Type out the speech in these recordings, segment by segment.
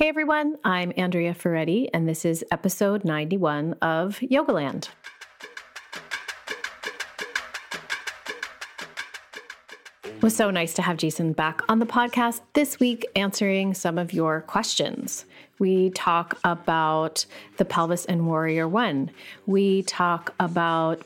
Hey everyone, I'm Andrea Ferretti, and this is episode 91 of Yogaland. It was so nice to have Jason back on the podcast this week answering some of your questions. We talk about the pelvis and warrior one. We talk about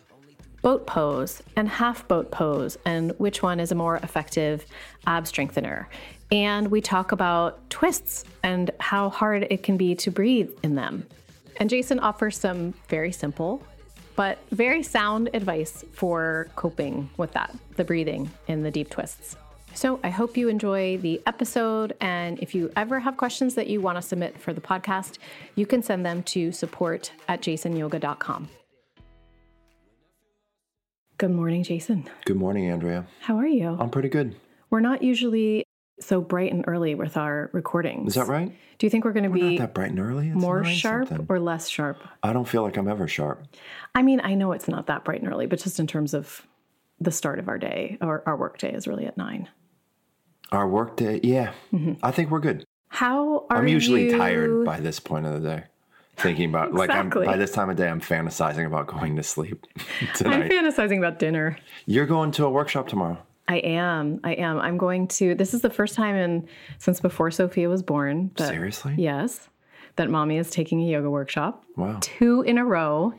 boat pose and half boat pose and which one is a more effective ab strengthener. And we talk about twists and how hard it can be to breathe in them. And Jason offers some very simple but very sound advice for coping with that, the breathing in the deep twists. So I hope you enjoy the episode. And if you ever have questions that you want to submit for the podcast, you can send them to support at jasonyoga.com. Good morning, Jason. Good morning, Andrea. How are you? I'm pretty good. We're not usually so bright and early with our recordings. Is that right? Do you think we're going to We're be not that bright and early. It's more sharp something. or less sharp? I don't feel like I'm ever sharp. I mean, I know it's not that bright and early, but just in terms of the start of our day, or our work day is really at nine. Our work day, yeah. Mm-hmm. I think we're good. How are I'm usually you- tired by this point of the day. Thinking about like I'm by this time of day, I'm fantasizing about going to sleep I'm fantasizing about dinner. You're going to a workshop tomorrow. I am. I am. I'm going to. This is the first time in since before Sophia was born. That, Seriously? Yes, that mommy is taking a yoga workshop. Wow, Two in a row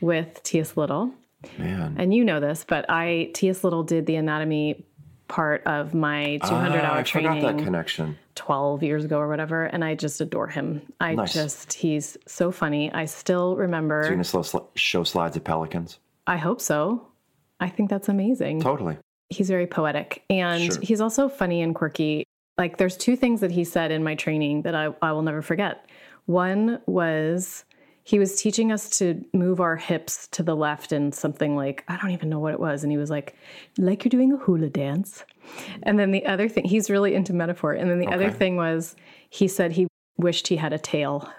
with Tias Little. man. And you know this, but I Tias Little did the anatomy part of my 200 Ah, hour I forgot that training connection. 12 years ago or whatever, and I just adore him. I Nice. just he's so funny. I still remember. You're gonna show slides of pelicans. I hope so. I think that's amazing. Totally. He's very poetic and Sure. he's also funny and quirky. Like there's two things that he said in my training that I, I will never forget. One was he was teaching us to move our hips to the left and something like I don't even know what it was. And he was like, like you're doing a hula dance. And then the other thing, he's really into metaphor. And then the other thing was he said he wished he had a tail.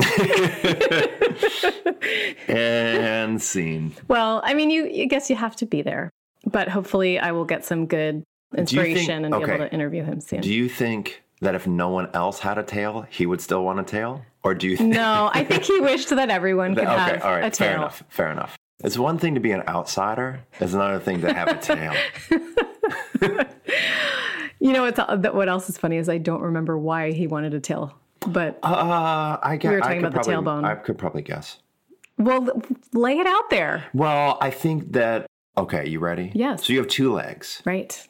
And scene. Well, I mean, you I guess you have to be there. But hopefully I will get some good think- inspiration and be okay. able to interview him soon. Do you think that if no one else had a tail, he would still want a tail? Or do you think No, I think he wished that everyone could Okay, have all right, a tail. fair enough. Fair enough. It's one thing to be an outsider. It's another thing to have a tail. You know what's, what else is funny is I don't remember why he wanted a tail. But Uh, I guess were talking about the probably, tailbone. I could probably guess. well, lay it out there. Well, I think that. Okay, you ready? Yes. So you have two legs. Right.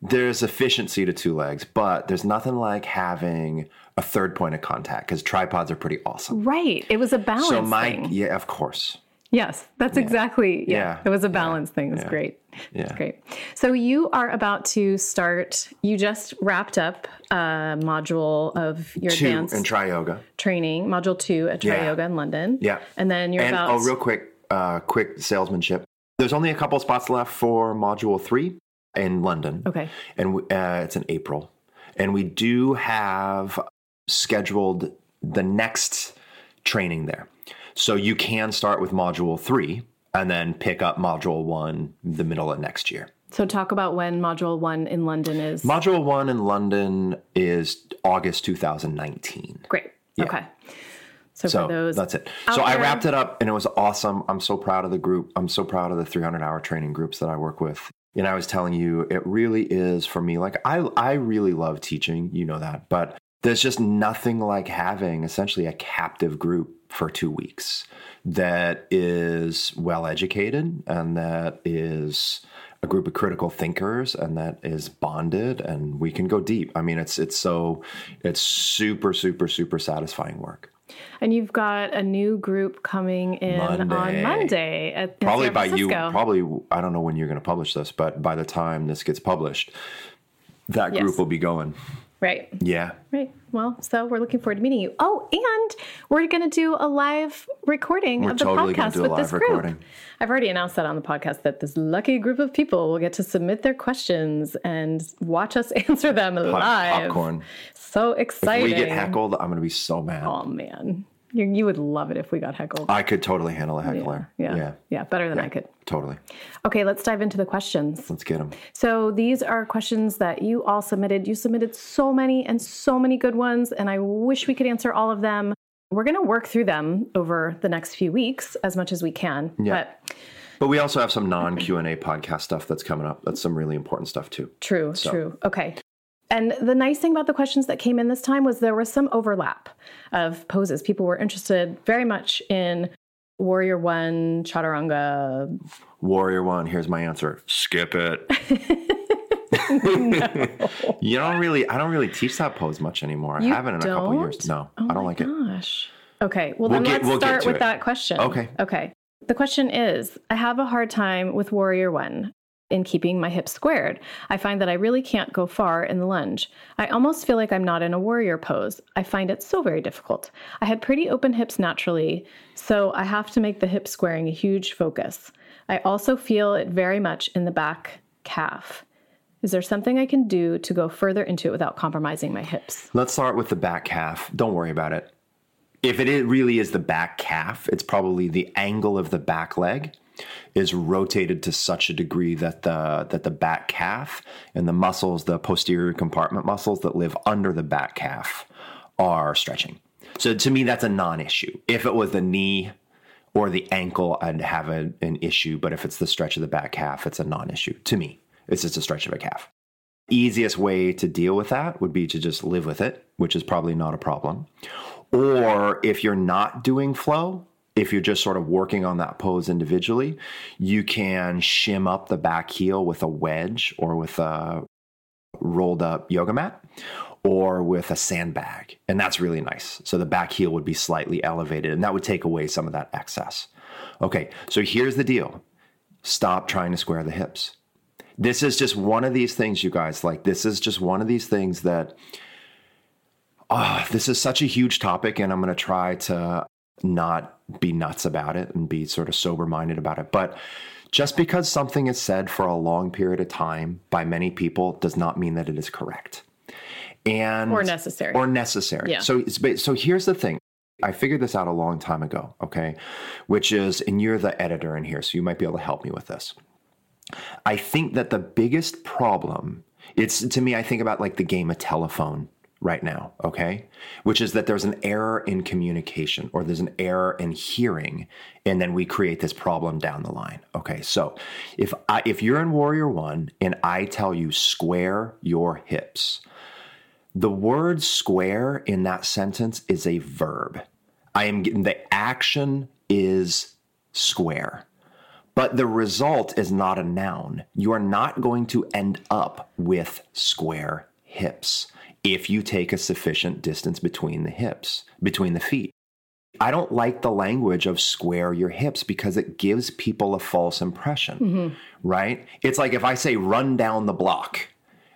There's efficiency to two legs, but there's nothing like having a third point of contact because tripods are pretty awesome. Right. It was a balance So my thing. yeah, of course. Yes, that's exactly. Yeah, Yeah. it was a balance thing. It's Yeah. great. Yeah. It's great. So you are about to start. You just wrapped up a module of your Two advanced in tri yoga. training, module two at Tri Yeah. Yoga in London. Yeah. and then you're And about. oh, real quick, uh, quick salesmanship. There's only a couple spots left for module three in London. okay. and we- uh, it's in April. And we do have scheduled the next training there. So you can start with module three and then pick up module one the middle of next year. So talk about when module one in London is. Module one in London is August 2019. Great. Okay. So, So for those, that's it. So I wrapped it up and it was awesome. I'm so proud of the group. I'm so proud of the 300 hour training groups that I work with. And I was telling you, it really is for me. Like I, I really love teaching. You know that, but there's just nothing like having essentially a captive group for two weeks that is well educated and that is a group of critical thinkers and that is bonded and we can go deep. I mean, it's it's so it's super super super satisfying work. And you've got a new group coming in on Monday. Monday at probably by you probably i don't know when you're going to publish this but by the time this gets published that group Yes. will be going Right. yeah Right. Well, so we're looking forward to meeting you. Oh, and we're going to do a live recording We're of the totally podcast do a with live this group. recording. I've already announced that on the podcast that this lucky group of people will get to submit their questions and watch us answer them Pop- live. popcorn So exciting. if we get heckled i'm going to be so mad Oh man. You, you would love it if we got heckled. I could totally handle a heckler. yeah. yeah, Yeah. Better than I could. totally. Okay, let's dive into the questions. Let's get them. So these are questions that you all submitted. You submitted so many and so many good ones, and I wish we could answer all of them. We're going to work through them over the next few weeks as much as we can. Yeah. But But we also have some non Q and A podcast stuff that's coming up. That's some really important stuff too. True, true. Okay. And the nice thing about the questions that came in this time was there was some overlap of poses. People were interested very much in Warrior One, Chaturanga. Warrior one. Here's my answer. Skip it. You don't really. I don't really teach that pose much anymore. I haven't in a couple don't? years. No, Oh I don't oh my like it. gosh. Okay. Well, We'll then get- let's we'll start with it. that question. Okay. Okay. The question is I have a hard time with Warrior One in keeping my hips squared. I find that I really can't go far in the lunge. I almost feel like I'm not in a warrior pose. I find it so very difficult. I had pretty open hips naturally, so I have to make the hip squaring a huge focus. I also feel it very much in the back calf. Is there something I can do to go further into it without compromising my hips? Let's start with the back calf. Don't worry about it. If it really is the back calf, it's probably the angle of the back leg is rotated to such a degree that the that the back calf and the muscles, the posterior compartment muscles that live under the back calf are stretching. So to me that's a non-issue. If it was the knee or the ankle, I'd have a, an issue, but if it's the stretch of the back calf, it's a non-issue to me. It's just a stretch of a calf easiest way to deal with that would be to just live with it, which is probably not a problem. Or if you're not doing flow, if you're just sort of working on that pose individually, you can shim up the back heel with a wedge or with a rolled up yoga mat or with a sandbag. And that's really nice. So the back heel would be slightly elevated and that would take away some of that excess. Okay, so here's the deal stop trying to square the hips this is just one of these things you guys like this is just one of these things that ah this is such a huge topic and i'm going to try to not be nuts about it and be sort of sober minded about it but just because something is said for a long period of time by many people does not mean that it is correct and Or necessary. or necessary Yeah. so so here's the thing I figured this out a long time ago, okay? Which is, and you're the editor in here, so you might be able to help me with this. I think that the biggest problem, it's to me, I think about like the game of telephone right now, okay? Which is that there's an error in communication or there's an error in hearing, and then we create this problem down the line. Okay, so if I if you're in Warrior One and I tell you square your hips, the word square in that sentence is a verb. I am getting the action is square. But the result is not a noun. You are not going to end up with square hips if you take a sufficient distance between the hips, between the feet. I don't like the language of square your hips because it gives people a false impression, mm-hmm. right? It's like if I say run down the block,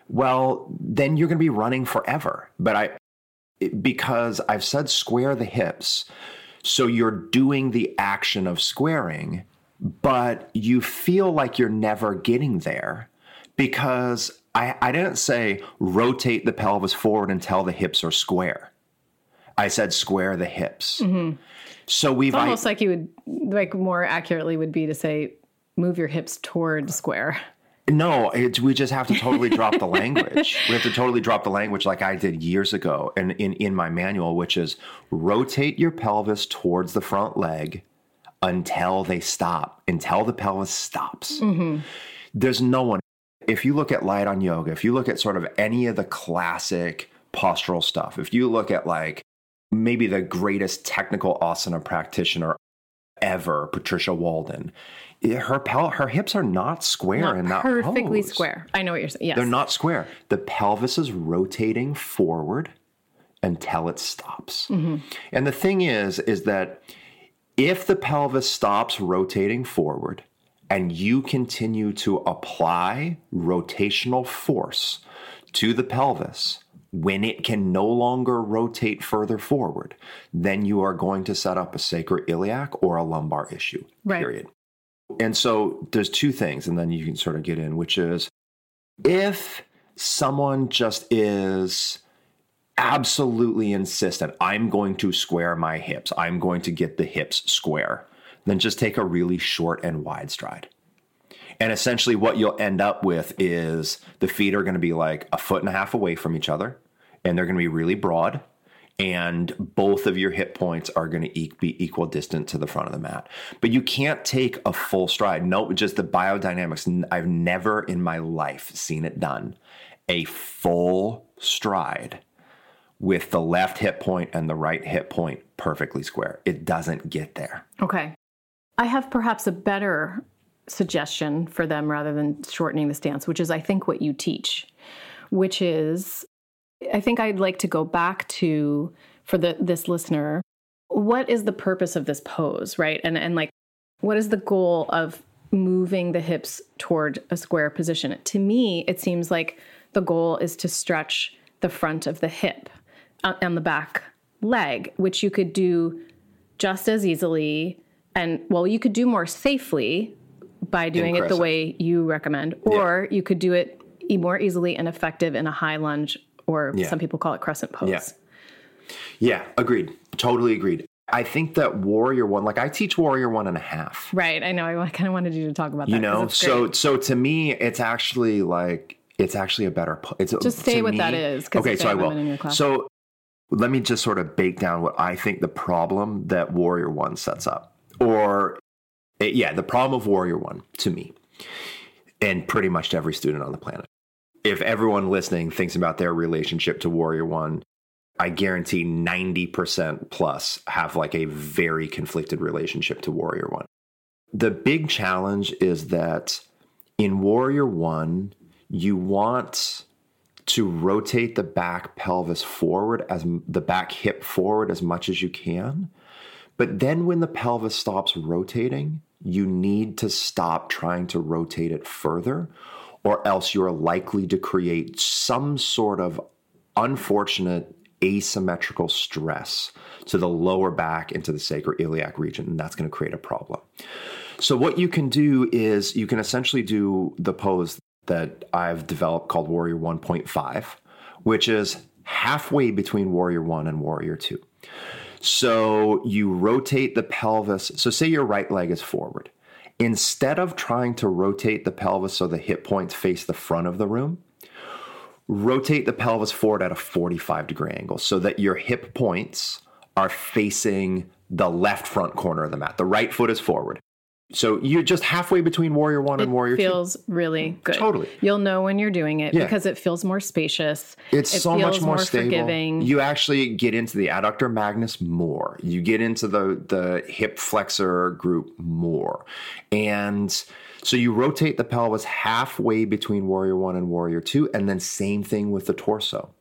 well, then you're going to be running forever. But I, because I've said square the hips, so you're doing the action of squaring, but you feel like you're never getting there because I, I didn't say rotate the pelvis forward until the hips are square. I said square the hips. Mm-hmm. So we've It's almost like you would, like more accurately would be to say, move your hips toward square. No, it's, we just have to totally drop the language. We have to totally drop the language like I did years ago and in, in my manual, which is rotate your pelvis towards the front leg until they stop, until the pelvis stops. Mm-hmm. There's no one. If you look at light on yoga, if you look at sort of any of the classic postural stuff, if you look at like maybe the greatest technical asana practitioner ever, Patricia Walden, eh, her pel- her hips are not square Not in that perfectly pose. square. I know what you're saying. Yes. They're not square. The pelvis is rotating forward until it stops. Mm-hmm. And the thing is, is that if the pelvis stops rotating forward and you continue to apply rotational force to the pelvis, when it can no longer rotate further forward, then you are going to set up a sacroiliac or a lumbar issue. Right. Period. And so there's two things, and then you can sort of get in, which is if someone just is absolutely insistent, I'm going to square my hips, I'm going to get the hips square, then just take a really short and wide stride. And essentially, what you'll end up with is the feet are going to be like a foot and a half away from each other, and they're going to be really broad. And both of your hip points are going to be equal distant to the front of the mat. But you can't take a full stride. No, just the biodynamics. I've never in my life seen it done. A full stride with the left hip point and the right hip point perfectly square. It doesn't get there. Okay. I have perhaps a better suggestion for them rather than shortening the stance, which is, I think, what you teach, which is, I think I'd like to go back to for the this listener, what is the purpose of this pose, right? And and like, what is the goal of moving the hips toward a square position? To me, it seems like the goal is to stretch the front of the hip uh, and the back leg, which you could do just as easily and well, you could do more safely by doing it the way you recommend, or yeah. you could do it more easily and effective in a high lunge, or yeah. some people call it crescent pose. Yeah. yeah, agreed. Totally agreed. I think that Warrior One, like I teach Warrior One and a half. Right. I know. I kind of wanted you to talk about that. You know, so so to me, it's actually like it's actually a better. It's just say what me, that is. Okay, so I will. So let me just sort of bake down what I think the problem that Warrior One sets up, or Eh, yeah, the problem of Warrior One to me, and pretty much to every student on the planet. If everyone listening thinks about their relationship to Warrior One, I guarantee 90% plus have like a very conflicted relationship to Warrior One. The big challenge is that in Warrior One, you want to rotate the back pelvis forward as the back hip forward as much as you can. But then when the pelvis stops rotating, you need to stop trying to rotate it further, or else you're likely to create some sort of unfortunate asymmetrical stress to the lower back into to the sacroiliac region, and that's going to create a problem. So, what you can do is you can essentially do the pose that I've developed called Warrior 1.5, which is halfway between Warrior 1 and Warrior 2. So you rotate the pelvis. So, say your right leg is forward. Instead of trying to rotate the pelvis so the hip points face the front of the room, rotate the pelvis forward at a 45 degree angle so that your hip points are facing the left front corner of the mat. The right foot is forward. So you're just halfway between Warrior One it and Warrior feels Two. Feels really good. Totally. You'll know when you're doing it yeah. because it feels more spacious. It's it so much more, more stable. Forgiving. You actually get into the adductor magnus more. You get into the the hip flexor group more, and so you rotate the pelvis halfway between Warrior One and Warrior Two, and then same thing with the torso.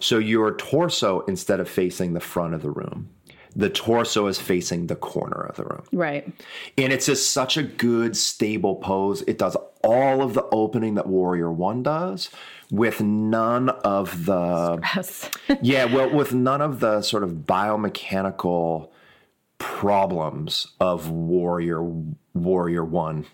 So your torso, instead of facing the front of the room, the torso is facing the corner of the room. Right. And it's just such a good, stable pose. It does all of the opening that Warrior One does with none of the. Stress. yeah, well, with none of the sort of biomechanical problems of Warrior Warrior One.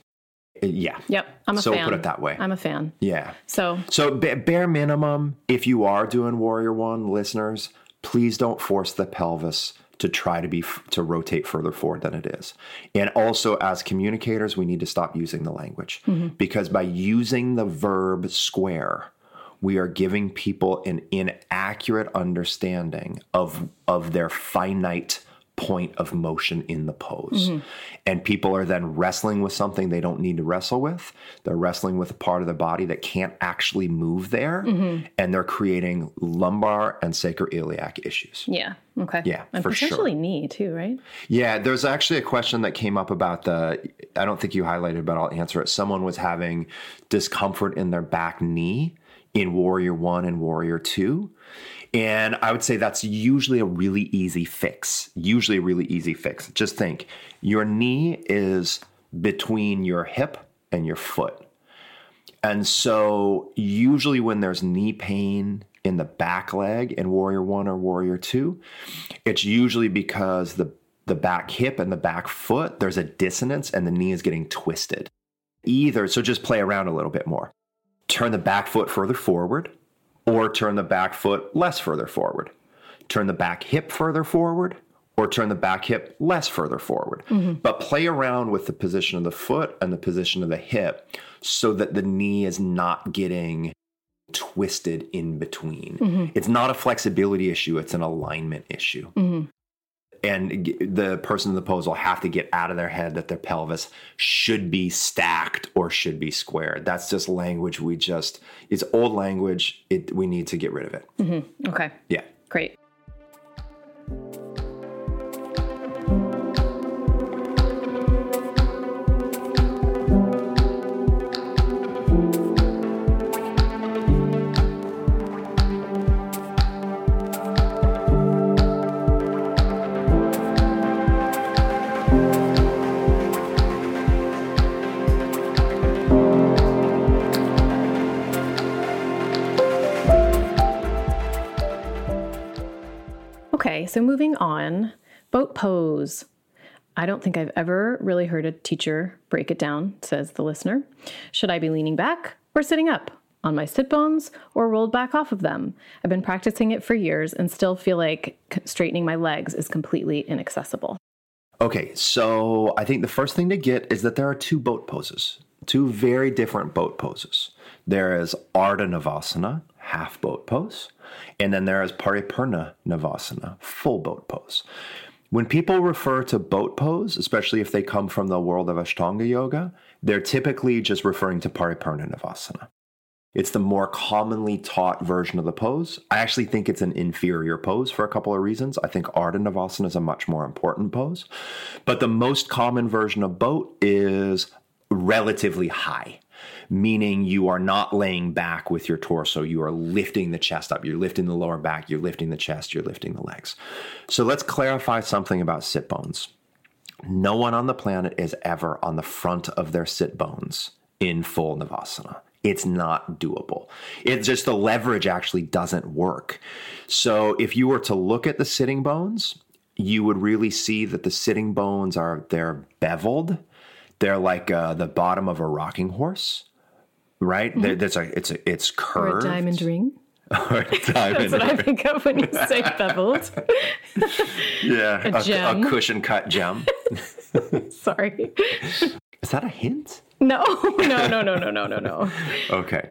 Yeah. Yep. I'm a so fan. So put it that way. I'm a fan. Yeah. So. So bare minimum, if you are doing Warrior One, listeners, please don't force the pelvis to try to be to rotate further forward than it is. And also as communicators, we need to stop using the language mm-hmm. because by using the verb square, we are giving people an inaccurate understanding of of their finite point of motion in the pose. Mm-hmm. And people are then wrestling with something they don't need to wrestle with. They're wrestling with a part of the body that can't actually move there. Mm-hmm. And they're creating lumbar and sacroiliac issues. Yeah. Okay. Yeah. And for potentially sure. knee too, right? Yeah. There's actually a question that came up about the, I don't think you highlighted, but I'll answer it. Someone was having discomfort in their back knee in Warrior One and Warrior Two. And I would say that's usually a really easy fix. Usually a really easy fix. Just think your knee is between your hip and your foot. And so, usually, when there's knee pain in the back leg in Warrior One or Warrior Two, it's usually because the, the back hip and the back foot, there's a dissonance and the knee is getting twisted. Either, so just play around a little bit more. Turn the back foot further forward or turn the back foot less further forward. Turn the back hip further forward or turn the back hip less further forward. Mm-hmm. But play around with the position of the foot and the position of the hip so that the knee is not getting twisted in between. Mm-hmm. It's not a flexibility issue, it's an alignment issue. Mm-hmm. And the person in the pose will have to get out of their head that their pelvis should be stacked or should be squared. That's just language we just, it's old language. It, we need to get rid of it. Mm-hmm. Okay. Yeah. Great. So moving on, boat pose. I don't think I've ever really heard a teacher break it down, says the listener. Should I be leaning back or sitting up? On my sit bones or rolled back off of them? I've been practicing it for years and still feel like straightening my legs is completely inaccessible. Okay, so I think the first thing to get is that there are two boat poses, two very different boat poses. There is Ardha Navasana, half boat pose, and then there is Paripurna Navasana, full boat pose. When people refer to boat pose, especially if they come from the world of Ashtanga yoga, they're typically just referring to Paripurna Navasana. It's the more commonly taught version of the pose. I actually think it's an inferior pose for a couple of reasons. I think Ardha Navasana is a much more important pose. But the most common version of boat is relatively high, meaning you are not laying back with your torso. You are lifting the chest up. You're lifting the lower back. You're lifting the chest. You're lifting the legs. So let's clarify something about sit bones. No one on the planet is ever on the front of their sit bones in full Navasana. It's not doable. It's just the leverage actually doesn't work. So if you were to look at the sitting bones, you would really see that the sitting bones are they're beveled. They're like uh, the bottom of a rocking horse, right? There's a it's a it's Mm-hmm. Or a diamond ring. Or a diamond That's what I think of when you say beveled. yeah, a, gem. a cushion cut gem. Sorry. Is that a hint? No, no, no, no, no, no, no, no. Okay.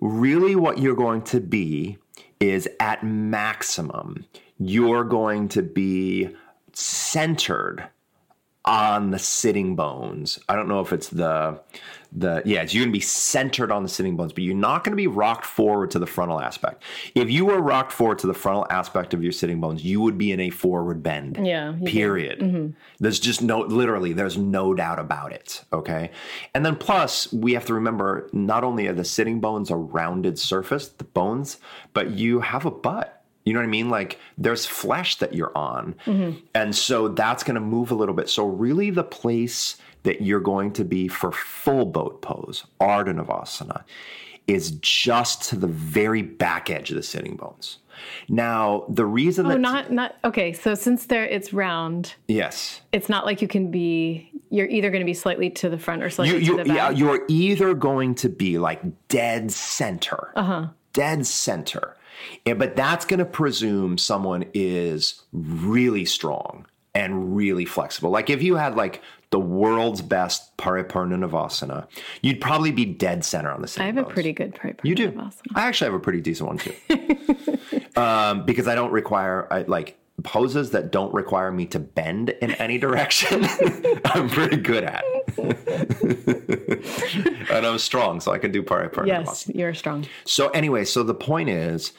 Really, what you're going to be is at maximum, you're going to be centered on the sitting bones. I don't know if it's the the yeah, it's, you're going to be centered on the sitting bones, but you're not going to be rocked forward to the frontal aspect. If you were rocked forward to the frontal aspect of your sitting bones, you would be in a forward bend. Yeah. Period. Mm-hmm. There's just no literally there's no doubt about it, okay? And then plus, we have to remember not only are the sitting bones a rounded surface, the bones, but you have a butt. You know what I mean? Like there's flesh that you're on. And so that's going to move a little bit. So, really, the place that you're going to be for full boat pose, Ardha Navasana, is just to the very back edge of the sitting bones. Now, the reason Oh, that. not not okay. So since there it's round, yes. it's not like you can be. You're either going to be slightly to the front or slightly you, to the back. yeah, you're either going to be like dead center, uh-huh. dead center, Yeah, but that's going to presume someone is really strong and really flexible. Like if you had like the world's best Paripurna Navasana, you'd probably be dead center on the same. I have a pretty good part. You do. I actually have a pretty decent one too, um, because I don't require I, like poses that don't require me to bend in any direction. I'm pretty good at, and I'm strong, so I can do Paripurna Yes, Navasana. you're strong. So anyway, so the point is,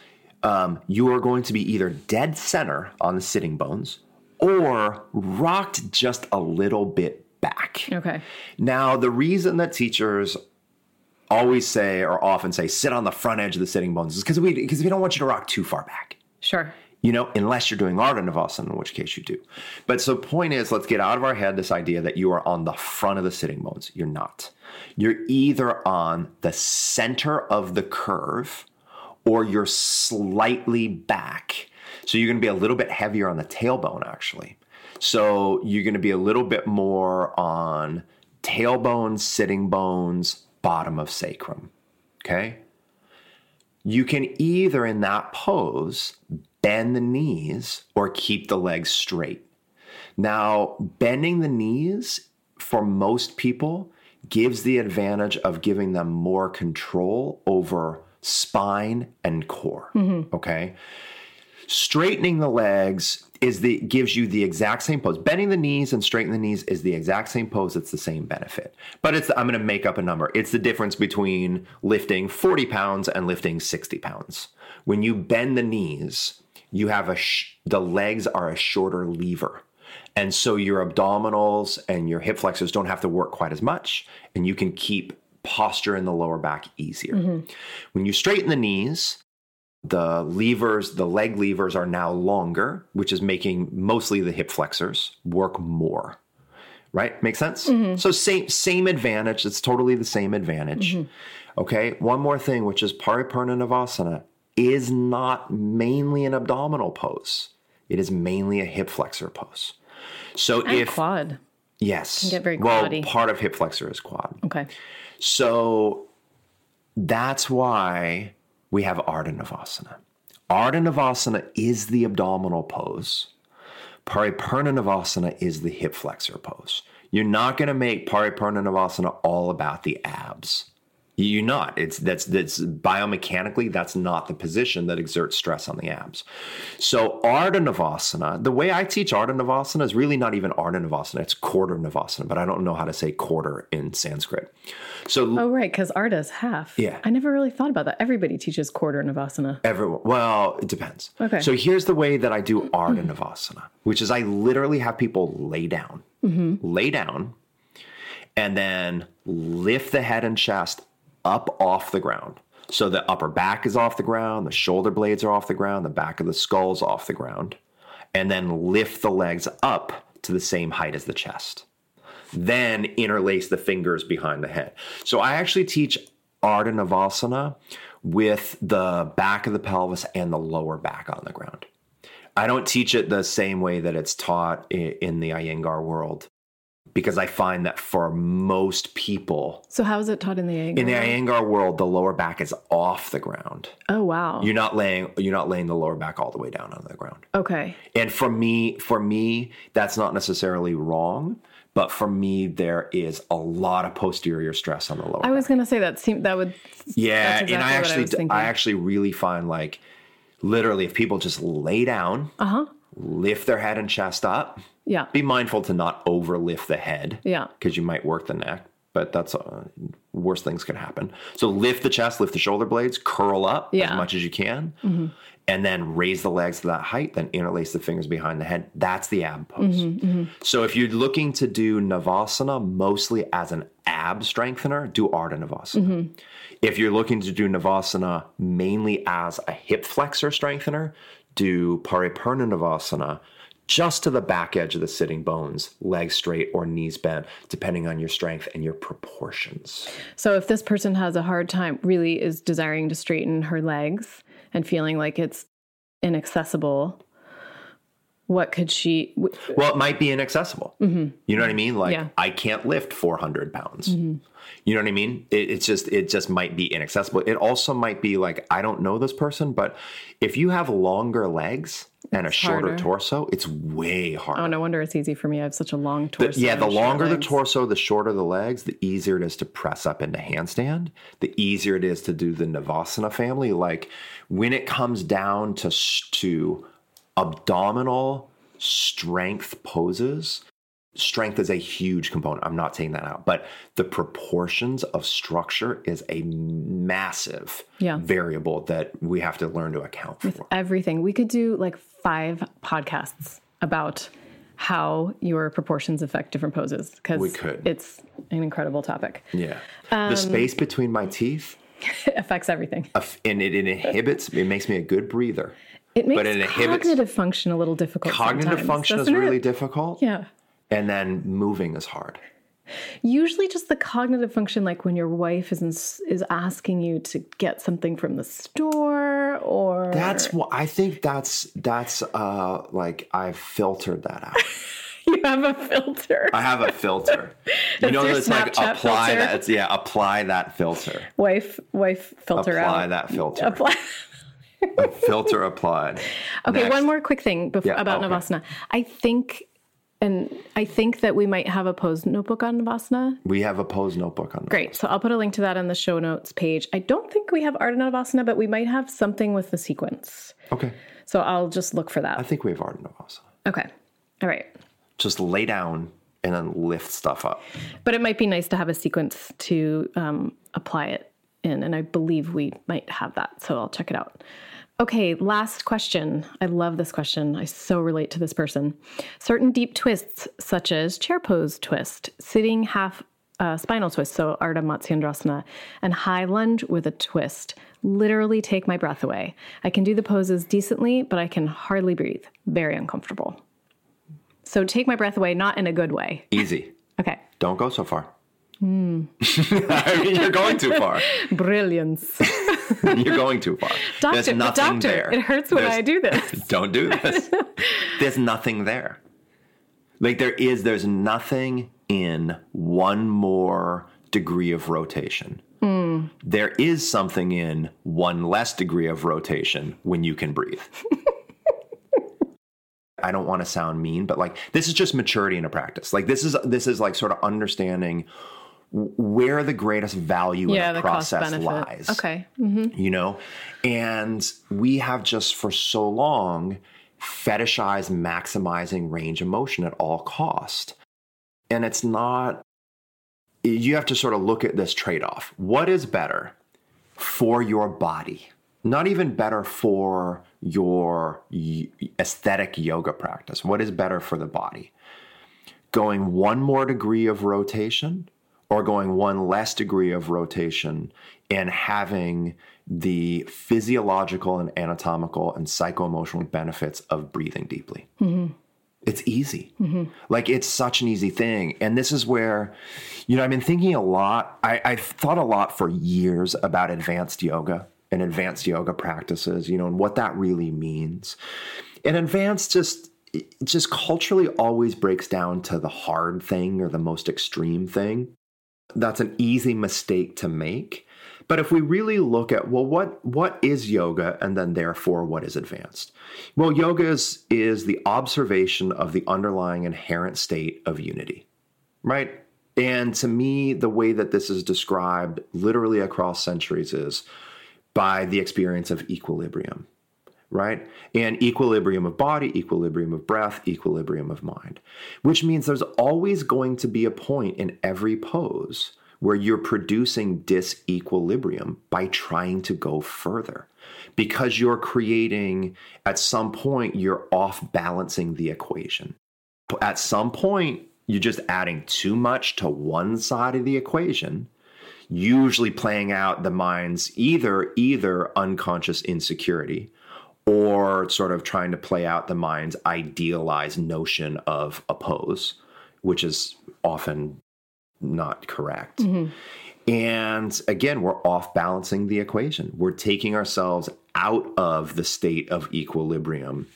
um, you are going to be either dead center on the sitting bones or rocked just a little bit back. Okay. Now, the reason that teachers always say or often say sit on the front edge of the sitting bones is because we because we don't want you to rock too far back. Sure. You know, unless you're doing Ardha Navasana, in which case you do. But so point is, let's get out of our head this idea that you are on the front of the sitting bones. You're not. You're either on the center of the curve or you're slightly back. So you're going to be a little bit heavier on the tailbone, actually. So you're going to be a little bit more on tailbone, sitting bones, bottom of sacrum. Okay? you can either in that pose bend the knees or keep the legs straight. Now, bending the knees for most people gives the advantage of giving them more control over spine and core. Mm-hmm. Okay. Straightening the legs is the gives you the exact same pose. Bending the knees and straightening the knees is the exact same pose. It's the same benefit. But it's I'm going to make up a number. It's the difference between lifting 40 pounds and lifting 60 pounds. When you bend the knees, you have a sh- the legs are a shorter lever. And so your abdominals and your hip flexors don't have to work quite as much and you can keep posture in the lower back easier. Mm-hmm. When you straighten the knees, the levers, the leg levers are now longer, which is making mostly the hip flexors work more. Right? Make sense? Mm-hmm. So same same advantage. It's totally the same advantage. Mm-hmm. Okay. One more thing, which is Paripurna Navasana is not mainly an abdominal pose. It is mainly a hip flexor pose. So And if quad. yes, get very well, part of hip flexor is quad. Okay. So that's why we have Ardha Navasana. Ardha Navasana is the abdominal pose. Paripurna Navasana is the hip flexor pose. You're not going to make Paripurna Navasana all about the abs. You're not. It's that's that's biomechanically that's not the position that exerts stress on the abs. So Ardha Navasana, the way I teach Ardha Navasana is really not even Ardha Navasana. It's quarter Navasana, but I don't know how to say quarter in Sanskrit. So Oh, right. Because Ardha is half. Yeah. I never really thought about that. Everybody teaches quarter Navasana. Everyone. Well, it depends. Okay. So here's the way that I do mm-hmm. Ardha Navasana, which is I literally have people lay down, mm-hmm. lay down, and then lift the head and chest up off the ground. So the upper back is off the ground, the shoulder blades are off the ground, the back of the skull's off the ground, and then lift the legs up to the same height as the chest. Then interlace the fingers behind the head. So I actually teach Ardha Navasana with the back of the pelvis and the lower back on the ground. I don't teach it the same way that it's taught in the Iyengar world because I find that for most people So how is it taught in the Iyengar? in the Iyengar world, the lower back is off the ground. oh, wow. You're not laying you're not laying the lower back all the way down on the ground. okay. And for me, for me, that's not necessarily wrong, but for me, there is a lot of posterior stress on the lower. I was going to say that seemed that would. Yeah, That's and I I actually, thinking. I actually really find like, literally, if people just lay down, Uh huh. lift their head and chest up, Yeah. be mindful to not overlift the head, Yeah. because you might work the neck. But that's uh, worse things can happen. So lift the chest, lift the shoulder blades, curl up Yeah. Mm-hmm. as much as you can, and then raise the legs to that height. Then interlace the fingers behind the head. That's the ab pose. Mm-hmm, So if you're looking to do Navasana mostly as an ab strengthener, do Ardha Navasana. Mm-hmm. If you're looking to do Navasana mainly as a hip flexor strengthener, do Paripurna Navasana just to the back edge of the sitting bones, legs straight or knees bent, depending on your strength and your proportions. So if this person has a hard time, really is desiring to straighten her legs and feeling like it's inaccessible, what could she? w- Well, it might be inaccessible. Mm-hmm. You know what I mean? Like Yeah. I can't lift 400 pounds. Mm-hmm. You know what I mean? It, it's just it just might be inaccessible. It also might be like I don't know this person, but if you have longer legs and a shorter harder. torso, it's way harder. Oh, no wonder it's easy for me. I have such a long torso. yeah, the longer the legs. torso, the shorter the legs, the easier it is to press up into handstand. The easier it is to do the Navasana family. Like when it comes down to to abdominal strength poses, strength is a huge component. I'm not taking that out, but the proportions of structure is a massive Yeah. variable that we have to learn to account for. Everything. We could do like five podcasts about how your proportions affect different poses because We could. It's an incredible topic. Yeah. Um, the space between my teeth affects everything. And it, it inhibits it makes me a good breather It makes but it inhibits- cognitive function a little difficult. cognitive function is really it? difficult Yeah. And then moving is hard Usually, just the cognitive function, like when your wife is ins- is asking you to get something from the store, or that's what i think that's that's uh like i've filtered that out you have a filter. I have a filter. you know, it's like apply filter? that. It's, yeah, apply that filter. Wife, wife, filter. Apply out. that filter. Apply. filter applied. Okay, Next. one more quick thing before, Yeah, about okay. Navasana. I think, and I think that we might have a pose notebook on Navasana. We have a pose notebook on. Great. So I'll put a link to that on the show notes page. I don't think we have of Navasana, but we might have something with the sequence. Okay. So I'll just look for that. I think we have art Navasana. Okay. All right. Just lay down and then lift stuff up. But it might be nice to have a sequence to um, apply it in. And I believe we might have that. So I'll check it out. Okay, last question. I love this question. I so relate to this person. Certain deep twists, such as chair pose twist, sitting half uh, spinal twist, so Ardha Matsyendrasana, and high lunge with a twist, literally take my breath away. I can do the poses decently, but I can hardly breathe. Very uncomfortable. So take my breath away, not in a good way. Easy. Okay. Don't go so far. Hmm. I mean, you're going too far. Brilliance. You're going too far. Doctor, There's nothing doctor, there. it hurts when There's- I do this. Don't do this. there's nothing there. Like there is, there's nothing in one more degree of rotation. Hmm. There is something in one less degree of rotation when you can breathe. I don't want to sound mean, but like this is just maturity in a practice. Like this is this is like sort of understanding where the greatest value Yeah, in a the process lies Okay. Mm-hmm. you know? And we have just for so long fetishized maximizing range of motion at all cost. And it's not you have to sort of look at this trade-off. What is better for your body? Not even better for your aesthetic yoga practice. What is better for the body? Going one more degree of rotation or going one less degree of rotation and having the physiological and anatomical and psycho-emotional benefits of breathing deeply. Mm-hmm. It's easy. Mm-hmm. Like it's such an easy thing. And this is where, you know, I've been thinking a lot. I, I've thought a lot for years about advanced yoga and advanced yoga practices, you know, and what that really means. And advanced just it just culturally always breaks down to the hard thing or the most extreme thing. That's an easy mistake to make. But if we really look at well, what what is yoga, and then therefore what is advanced? Well, yoga is, is the observation of the underlying inherent state of unity, right? And to me, the way that this is described literally across centuries is by the experience of equilibrium right? And equilibrium of body, equilibrium of breath, equilibrium of mind, which means there's always going to be a point in every pose where you're producing disequilibrium by trying to go further because you're creating, at some point, you're off balancing the equation. At some point, you're just adding too much to one side of the equation usually playing out the mind's either either unconscious insecurity or sort of trying to play out the mind's idealized notion of a pose, which is often not correct. Mm-hmm. And again, we're off balancing the equation. We're taking ourselves out of the state of equilibrium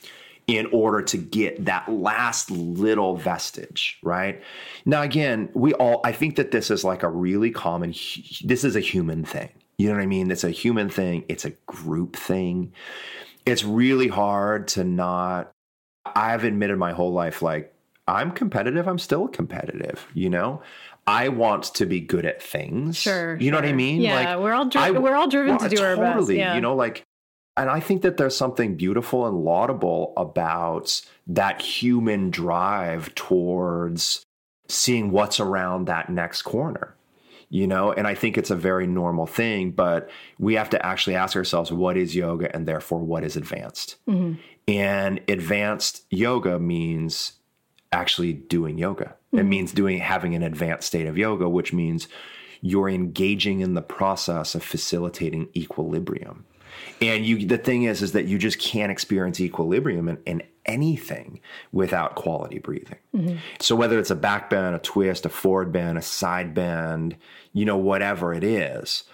in order to get that last little vestige, right? Now, again, we all, I think that this is like a really common, this is a human thing. You know what I mean? It's a human thing, it's a group thing. It's really hard to not, I've admitted my whole life, like, I'm competitive, I'm still competitive, you know? I want to be good at things. Sure, You know what I mean? Yeah, we're all dri- I- we're all driven well, to do our best. Yeah. You know, like, and I think that there's something beautiful and laudable about that human drive towards seeing what's around that next corner. You know, and I think it's a very normal thing, but we have to actually ask ourselves what is yoga and therefore what is advanced? Mm-hmm. And advanced yoga means actually doing yoga. It mm-hmm. means doing having an advanced state of yoga, which means you're engaging in the process of facilitating equilibrium. And you the thing is is that you just can't experience equilibrium in, in anything without quality breathing. So whether it's a back bend, a twist, a forward bend, a side bend, you know, whatever it is,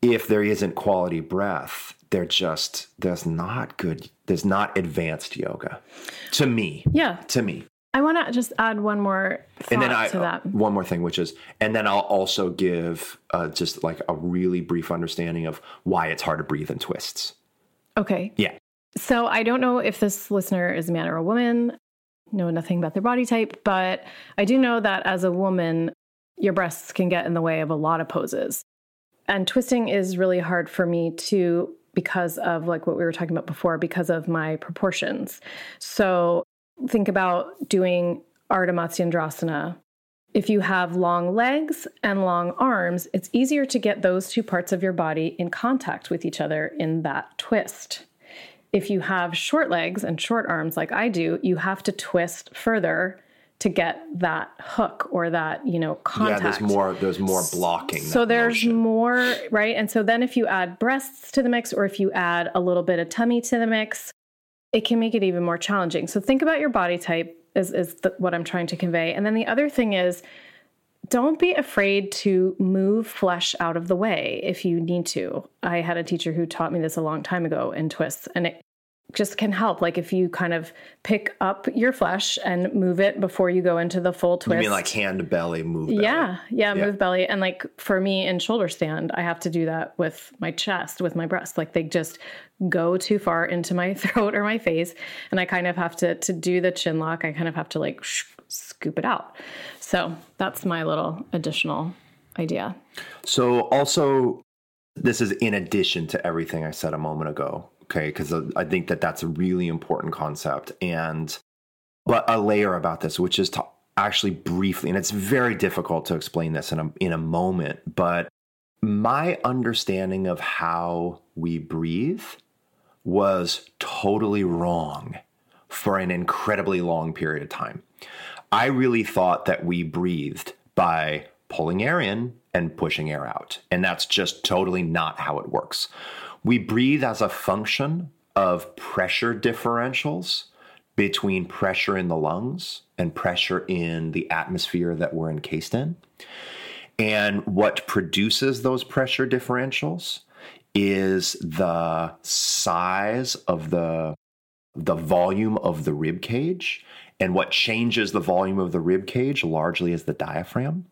if there isn't quality breath, there just there's not good there's not advanced yoga. To me. Yeah. To me. I want to just add one more and then I, to that. one more thing, which is, and then I'll also give uh, just like a really brief understanding of why it's hard to breathe in twists. Okay. Yeah. So I don't know if this listener is a man or a woman, know nothing about their body type, but I do know that as a woman, your breasts can get in the way of a lot of poses. And twisting is really hard for me too because of like what we were talking about before because of my proportions. So think about doing Ardha Matsyendrasana. If you have long legs and long arms, it's easier to get those two parts of your body in contact with each other in that twist. If you have short legs and short arms like I do, you have to twist further to get that hook or that, you know, contact. Yeah, there's more there's more blocking. So there's motion. more, right? And so then if you add breasts to the mix or if you add a little bit of tummy to the mix, it can make it even more challenging. So think about your body type is is the, what I'm trying to convey. And then the other thing is don't be afraid to move flesh out of the way if you need to. I had a teacher who taught me this a long time ago in twists and it just can help. Like if you kind of pick up your flesh and move it before you go into the full twist. You mean like hand belly move? Belly. Yeah, yeah, Yeah. move belly. And like for me in shoulder stand, I have to do that with my chest, with my breast. Like they just go too far into my throat or my face, and I kind of have to to do the chin lock. I kind of have to like sh- scoop it out. So that's my little additional idea. So also, this is in addition to everything I said a moment ago. Okay, because uh, I think that that's a really important concept, and but a layer about this, which is to actually briefly, and it's very difficult to explain this in a in a moment, but my understanding of how we breathe was totally wrong for an incredibly long period of time. I really thought that we breathed by pulling air in and pushing air out. And that's just totally not how it works. We breathe as a function of pressure differentials between pressure in the lungs and pressure in the atmosphere that we're encased in. And what produces those pressure differentials is the size of the the volume of the rib cage and what changes the volume of the rib cage largely is the diaphragm.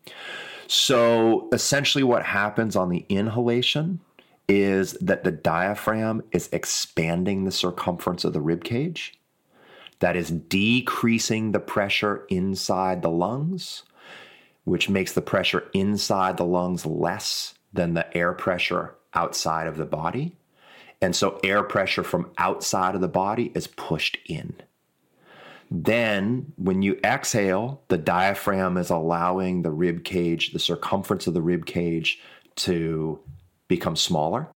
So essentially what happens on the inhalation is that the diaphragm is expanding the circumference of the rib cage. That is decreasing the pressure inside the lungs, which makes the pressure inside the lungs less than the air pressure outside of the body. And so air pressure from outside of the body is pushed in. Then, when you exhale, the diaphragm is allowing the rib cage, the circumference of the rib cage, to become smaller.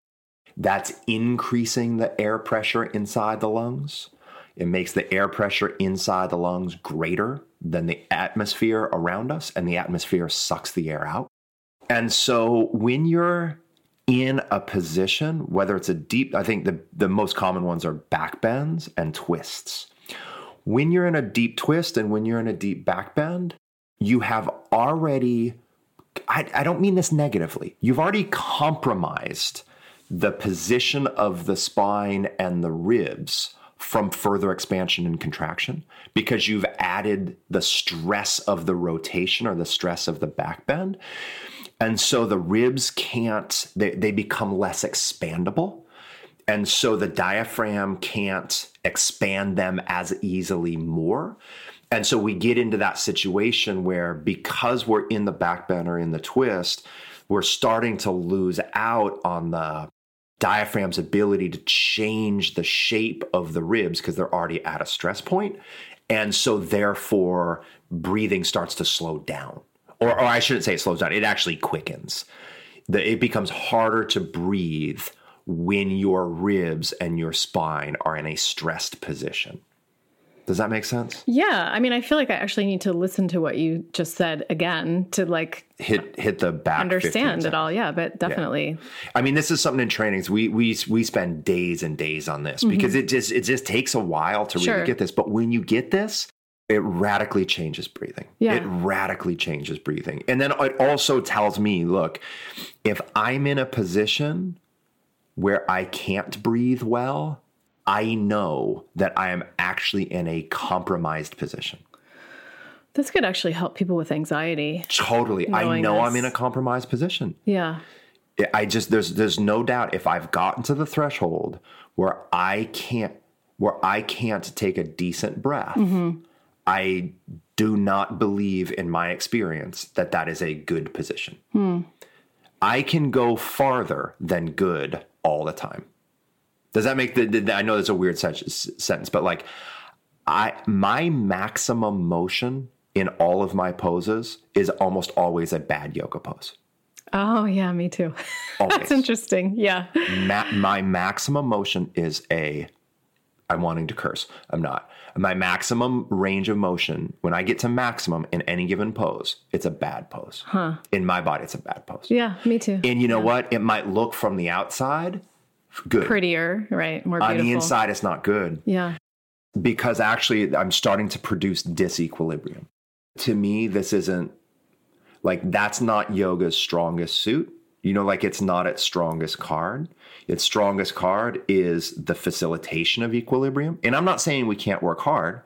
That's increasing the air pressure inside the lungs. It makes the air pressure inside the lungs greater than the atmosphere around us, and the atmosphere sucks the air out. And so, when you're in a position, whether it's a deep, I think the, the most common ones are back bends and twists. When you're in a deep twist and when you're in a deep back bend, you have already, I, I don't mean this negatively, you've already compromised the position of the spine and the ribs from further expansion and contraction because you've added the stress of the rotation or the stress of the back bend. And so the ribs can't, they, they become less expandable. And so the diaphragm can't expand them as easily more. And so we get into that situation where because we're in the back bend or in the twist, we're starting to lose out on the diaphragm's ability to change the shape of the ribs because they're already at a stress point. And so therefore breathing starts to slow down. Or, or I shouldn't say it slows down, it actually quickens. The, it becomes harder to breathe when your ribs and your spine are in a stressed position. Does that make sense? Yeah, I mean, I feel like I actually need to listen to what you just said again to like Hit hit the back. understand it all. Yeah, but definitely. I mean, this is something in trainings. We we we spend days and days on this because it just it just takes a while to Mm-hmm. Sure. really get this. But when you get this, it radically changes breathing. Yeah. It radically changes breathing. And then it also tells me, look, if I'm in a position where I can't breathe well, I know that I am actually in a compromised position. This could actually help people with anxiety. Totally. I know I'm in a compromised position. Yeah. I just there's there's no doubt if I've gotten to the threshold where I can't where I can't take a decent breath, Mm-hmm. I do not believe in my experience that that is a good position. Hmm. I can go farther than good all the time. Does that make the, the I know that's a weird sen- sentence, but like I my maximum motion in all of my poses is almost always a bad yoga pose. Oh, yeah, me too. That's interesting. Yeah. Ma- my maximum motion is a I'm wanting to curse. I'm not. My maximum range of motion, when I get to maximum in any given pose, it's a bad pose. Huh. In my body, it's a bad pose. Yeah, me too. And you know what? It might look from the outside good. Prettier, right? More On the inside, it's not good Yeah. because actually I'm starting to produce disequilibrium. To me, this isn't like that's not yoga's strongest suit. You know, like it's not its strongest card. Its strongest card is the facilitation of equilibrium. And I'm not saying we can't work hard,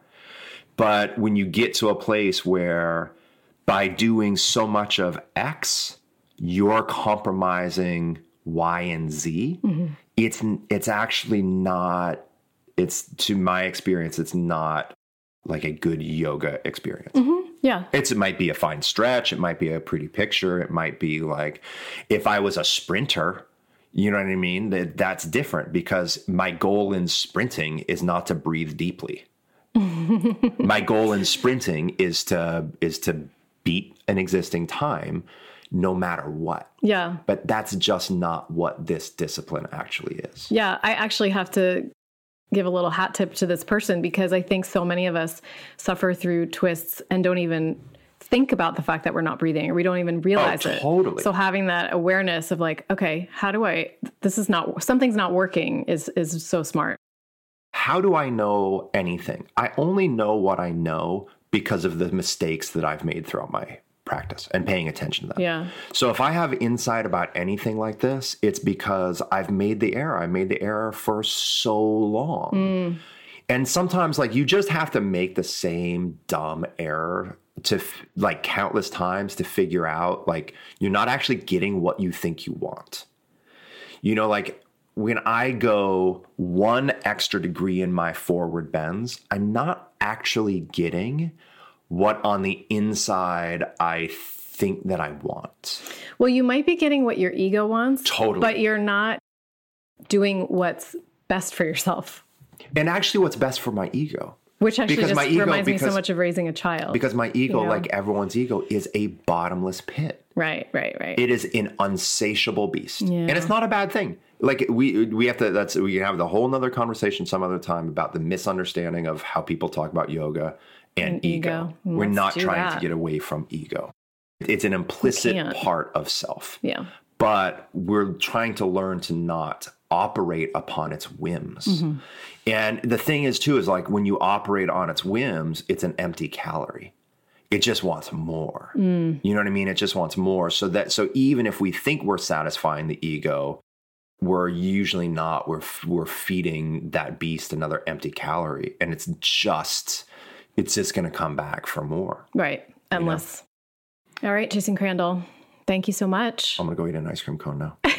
but when you get to a place where by doing so much of X, you're compromising Y and Z, mm-hmm. it's it's actually not it's to my experience, it's not like a good yoga experience. Mm-hmm. Yeah. It's it might be a fine stretch, it might be a pretty picture, it might be like if I was a sprinter, you know what I mean? That that's different because my goal in sprinting is not to breathe deeply. my goal in sprinting is to is to beat an existing time no matter what. Yeah. But that's just not what this discipline actually is. Yeah. I actually have to give a little hat tip to this person because I think so many of us suffer through twists and don't even think about the fact that we're not breathing or we don't even oh, realize it. Oh, totally. So having that awareness of like, okay, how do I this is not something's not working is is so smart. How do I know anything? I only know what I know because of the mistakes that I've made throughout my practice and paying attention to them. Yeah. So if I have insight about anything like this, it's because I've made the error. I made the error for so long. Mm. And sometimes like you just have to make the same dumb error to f- like countless times to figure out like you're not actually getting what you think you want. You know like when I go one extra degree in my forward bends, I'm not actually getting what on the inside I think that I want. Well, you might be getting what your ego wants, Totally. but you're not doing what's best for yourself. And actually, what's best for my ego? Which actually Because just my ego- reminds me so much of raising a child. Because my ego, Yeah. like everyone's ego, is a bottomless pit. right, right, right. It is an unsatiable beast, Yeah. and it's not a bad thing. Like we we have to. That's we can have the whole another conversation some other time about the misunderstanding of how people talk about yoga and, And ego. ego. We're Let's not trying that. to get away from ego. It's an implicit part of self. yeah. but we're trying to learn to not operate upon its whims. Mm-hmm. And the thing is, too, is like when you operate on its whims, it's an empty calorie. It just wants more. Mm. You know what I mean? It just wants more. So that so even if we think we're satisfying the ego, we're usually not. We're we're feeding that beast another empty calorie, and it's just it's just going to come back for more. Right. Endless. All right, Jason Crandell. Thank you so much. I'm going to go eat an ice cream cone now.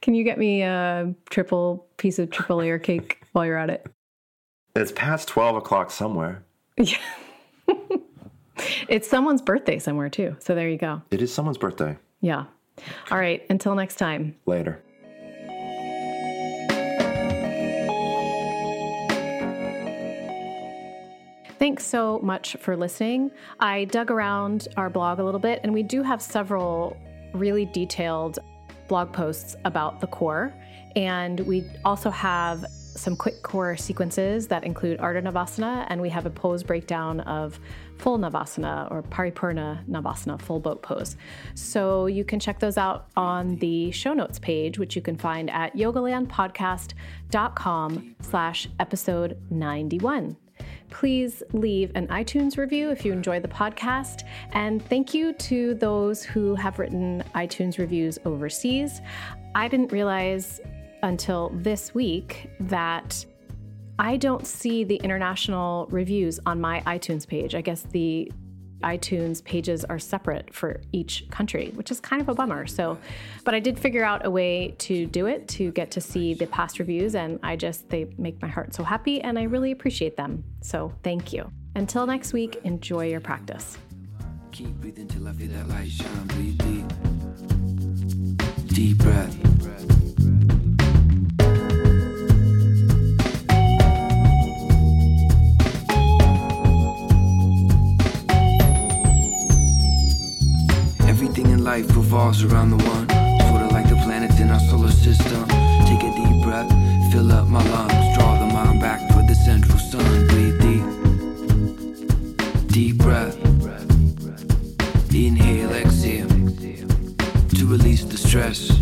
Can you get me a triple piece of triple layer cake while you're at it? it's past twelve o'clock somewhere. Yeah. it's someone's birthday somewhere too. So there you go. It is someone's birthday. Yeah. All right. Until next time. Later. Thanks so much for listening. I dug around our blog a little bit, and we do have several really detailed blog posts about the core. And we also have some quick core sequences that include Ardha Navasana, and we have a pose breakdown of full Navasana or Paripurna Navasana, full boat pose. So you can check those out on the show notes page, which you can find at yogalandpodcast.com slash episode 91 please leave an iTunes review if you enjoy the podcast. And thank you to those who have written iTunes reviews overseas. I didn't realize until this week that I don't see the international reviews on my iTunes page. I guess the iTunes pages are separate for each country, which is kind of a bummer. So, but I did figure out a way to do it to get to see the past reviews, and I just, they make my heart so happy, and I really appreciate them. So, thank you. Until next week, enjoy your practice. Keep breathing till I feel that light shine, breathe deep. Deep breath. Life revolves around the one. Sort of like the planets in our solar system. Take a deep breath, fill up my lungs. Draw the mind back toward the central sun. Breathe deep. Deep breath. Inhale, exhale. To release the stress.